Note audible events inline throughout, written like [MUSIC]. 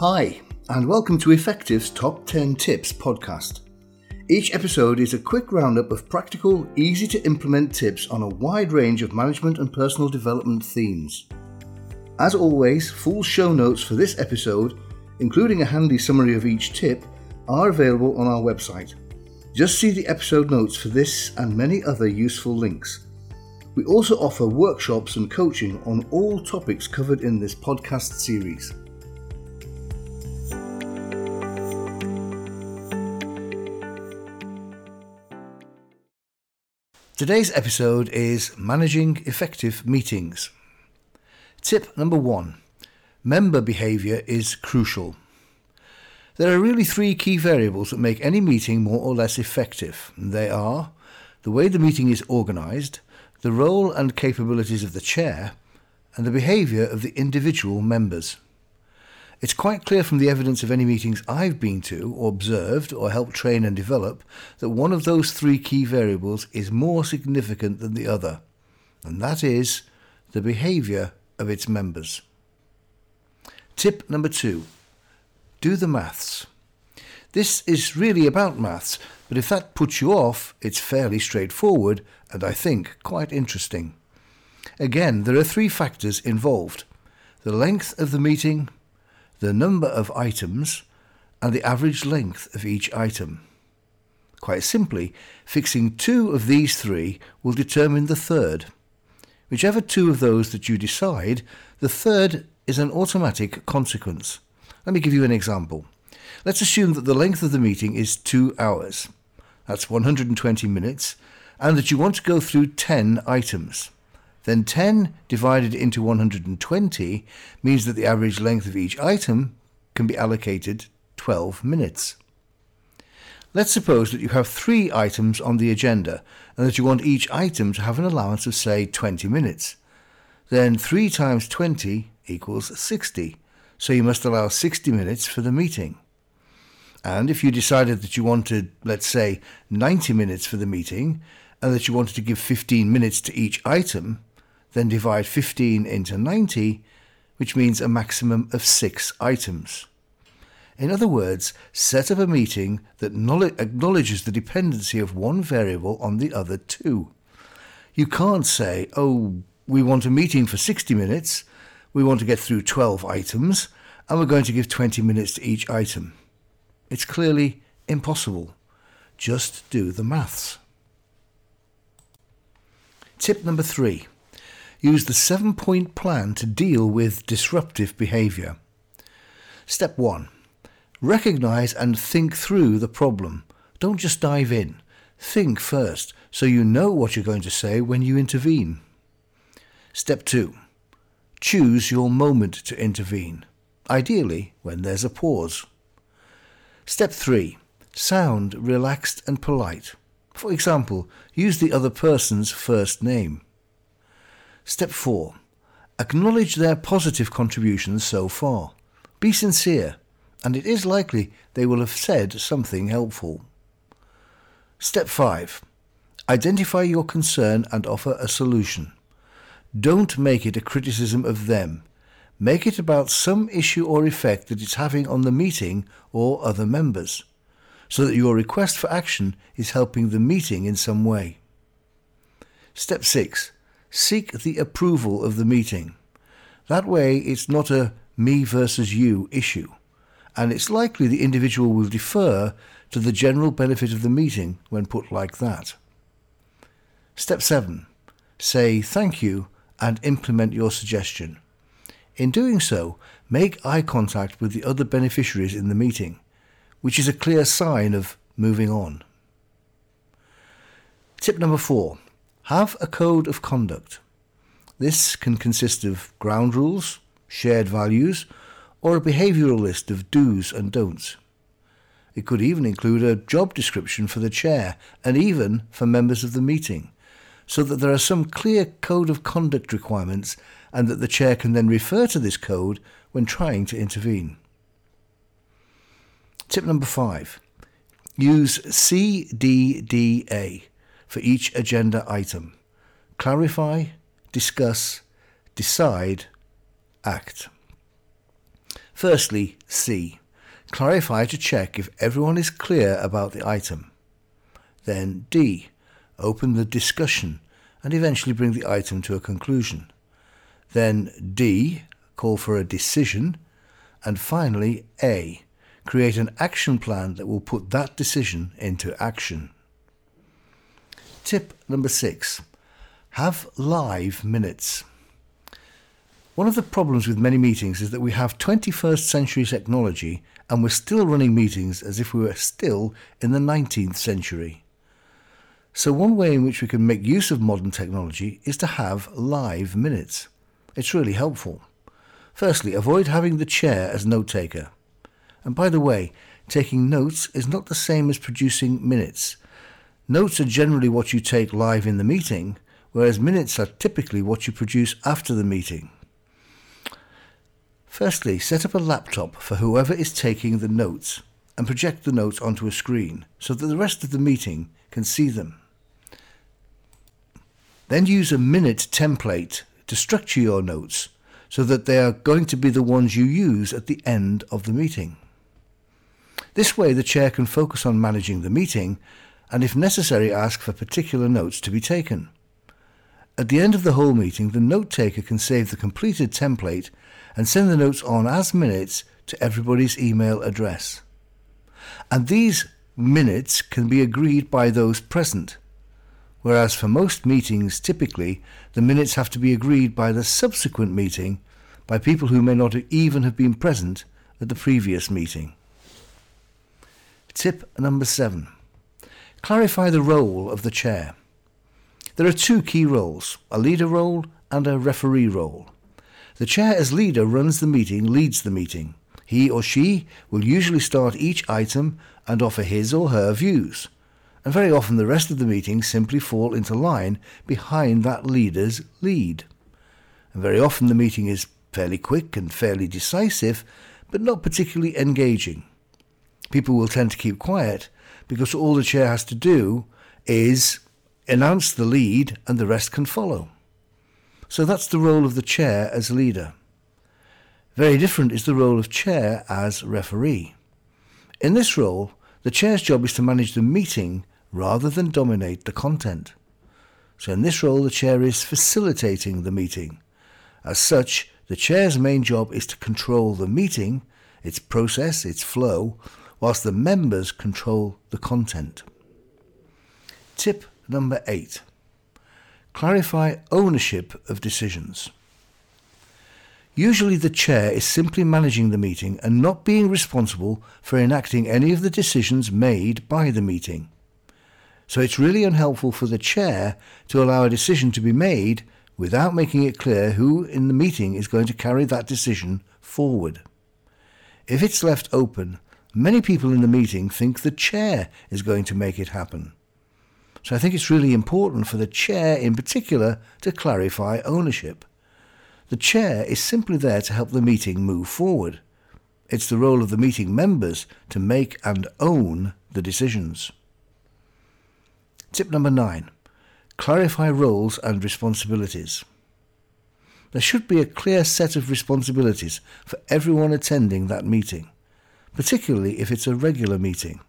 Hi, and welcome to Effective's Top 10 Tips podcast. Each episode is a quick roundup of practical, easy to implement tips on a wide range of management and personal development themes. As always, full show notes for this episode, including a handy summary of each tip, are available on our website. Just see the episode notes for this and many other useful links. We also offer workshops and coaching on all topics covered in this podcast series. Today's episode is Managing Effective Meetings. Tip number one Member behaviour is crucial. There are really three key variables that make any meeting more or less effective. They are the way the meeting is organised, the role and capabilities of the chair, and the behaviour of the individual members. It's quite clear from the evidence of any meetings I've been to, or observed, or helped train and develop, that one of those three key variables is more significant than the other, and that is the behaviour of its members. Tip number two do the maths. This is really about maths, but if that puts you off, it's fairly straightforward and I think quite interesting. Again, there are three factors involved the length of the meeting, the number of items, and the average length of each item. Quite simply, fixing two of these three will determine the third. Whichever two of those that you decide, the third is an automatic consequence. Let me give you an example. Let's assume that the length of the meeting is two hours. That's 120 minutes, and that you want to go through 10 items. Then 10 divided into 120 means that the average length of each item can be allocated 12 minutes. Let's suppose that you have three items on the agenda and that you want each item to have an allowance of, say, 20 minutes. Then 3 times 20 equals 60, so you must allow 60 minutes for the meeting. And if you decided that you wanted, let's say, 90 minutes for the meeting, and that you wanted to give 15 minutes to each item, then divide 15 into 90, which means a maximum of six items. In other words, set up a meeting that acknowledges the dependency of one variable on the other two. You can't say, oh, we want a meeting for 60 minutes, we want to get through 12 items, and we're going to give 20 minutes to each item. It's clearly impossible. Just do the maths. Tip number three use the seven point plan to deal with disruptive behaviour. Step 1 Recognize and think through the problem. Don't just dive in. Think first so you know what you're going to say when you intervene. Step 2 Choose your moment to intervene, ideally when there's a pause. Step 3 Sound relaxed and polite. For example, use the other person's first name. Step 4. Acknowledge their positive contributions so far. Be sincere, and it is likely they will have said something helpful. Step 5. Identify your concern and offer a solution. Don't make it a criticism of them. Make it about some issue or effect that it's having on the meeting or other members, so that your request for action is helping the meeting in some way. Step 6 seek the approval of the meeting. That way, it's not a me versus you issue, and it's likely the individual will defer to the general benefit of the meeting when put like that. Step 7. Say thank you and implement your suggestion. In doing so, make eye contact with the other beneficiaries in the meeting, which is a clear sign of moving on. Tip number 4 have a code of conduct. This can consist of ground rules, shared values, or a behavioural list of do's and don'ts. It could even include a job description for the chair and even for members of the meeting, so that there are some clear code of conduct requirements and that the chair can then refer to this code when trying to intervene. Tip number five use CDDA for each agenda item. Clarify, discuss, decide, act. Firstly, C. Clarify to check if everyone is clear about the item. Then D. Open the discussion and eventually bring the item to a conclusion. Then D. Call for a decision. And finally, A. Create an action plan that will put that decision into action. Tip number six. Have live minutes. One of the problems with many meetings is that we have 21st century technology and we're still running meetings as if we were still in the 19th century. So, one way in which we can make use of modern technology is to have live minutes. It's really helpful. Firstly, avoid having the chair as note taker. And by the way, taking notes is not the same as producing minutes. Notes are generally what you take live in the meeting, whereas minutes are typically what you produce after the meeting. Firstly, set up a laptop for whoever is taking the notes and project the notes onto a screen so that the rest of the meeting can see them. Then use a minute template to structure your notes so that they are going to be the ones you use at the end of the meeting. This way, the chair can focus on managing the meeting and, if necessary, ask for particular notes to be taken. At the end of the whole meeting, the note taker can save the completed template and send the notes on as minutes to everybody's email address. And these minutes can be agreed by those present, whereas for most meetings, typically, the minutes have to be agreed by the subsequent meeting by people who may not even have been present at the previous meeting. Tip number seven. Clarify the role of the chair. There are two key roles, a leader role and a referee role. The chair as leader runs the meeting, leads the meeting. He or she will usually start each item and offer his or her views. And very often the rest of the meeting simply fall into line behind that leader's lead. And very often the meeting is fairly quick and fairly decisive, but not particularly engaging. People will tend to keep quiet because all the chair has to do is announce the lead and the rest can follow. So that's the role of the chair as leader. Very different is the role of chair as referee. In this role, the chair's job is to manage the meeting rather than dominate the content. So in this role, the chair is facilitating the meeting. As such, the chair's main job is to control the meeting, its process, its flow, whilst the members control the content. Tip number eight. Clarify ownership of decisions. Usually the chair is simply managing the meeting and not being responsible for enacting any of the decisions made by the meeting. So it's really unhelpful for the chair to allow a decision to be made without making it clear who in the meeting is going to carry that decision forward. If it's left open, many people in the meeting think the chair is going to make it happen. So I think it's really important for the chair in particular to clarify ownership. The chair is simply there to help the meeting move forward. It's the role of the meeting members to make and own the decisions. Tip number nine. Clarify roles and responsibilities. There should be a clear set of responsibilities for everyone attending that meeting, particularly if it's a regular meeting.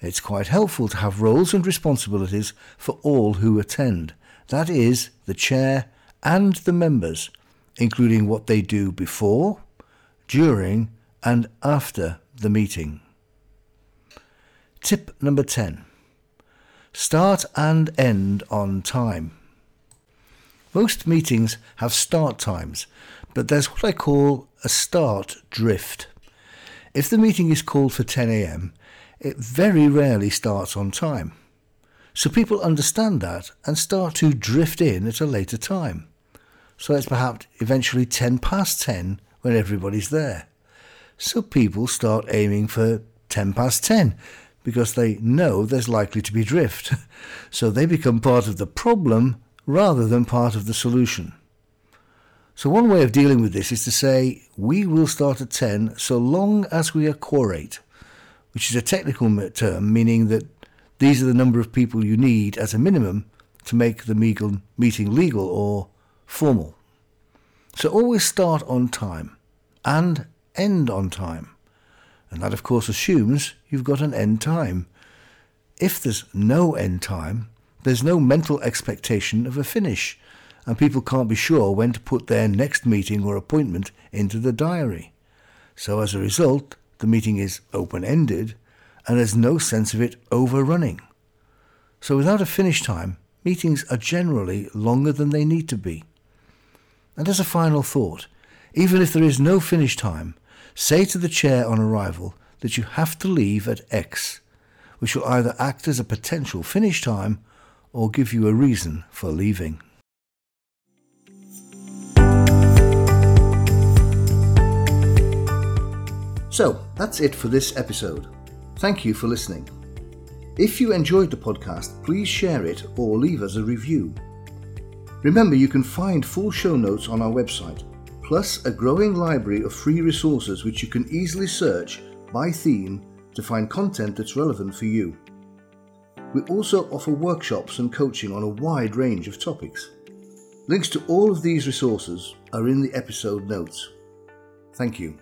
It's quite helpful to have roles and responsibilities for all who attend, that is, the chair and the members, including what they do before, during, and after the meeting. Tip number 10 Start and end on time. Most meetings have start times, but there's what I call a start drift. If the meeting is called for 10 a.m., it very rarely starts on time. So people understand that and start to drift in at a later time. So it's perhaps eventually 10 past 10 when everybody's there. So people start aiming for 10 past 10 because they know there's likely to be drift. [LAUGHS] so they become part of the problem rather than part of the solution. So one way of dealing with this is to say, we will start at 10 so long as we are quorate which is a technical term meaning that these are the number of people you need as a minimum to make the meeting legal or formal. So always start on time and end on time. And that, of course, assumes you've got an end time. If there's no end time, there's no mental expectation of a finish, and people can't be sure when to put their next meeting or appointment into the diary. So, as a result, the meeting is open ended and there's no sense of it overrunning. So, without a finish time, meetings are generally longer than they need to be. And as a final thought, even if there is no finish time, say to the chair on arrival that you have to leave at X, which will either act as a potential finish time or give you a reason for leaving. So, that's it for this episode. Thank you for listening. If you enjoyed the podcast, please share it or leave us a review. Remember, you can find full show notes on our website, plus a growing library of free resources which you can easily search by theme to find content that's relevant for you. We also offer workshops and coaching on a wide range of topics. Links to all of these resources are in the episode notes. Thank you.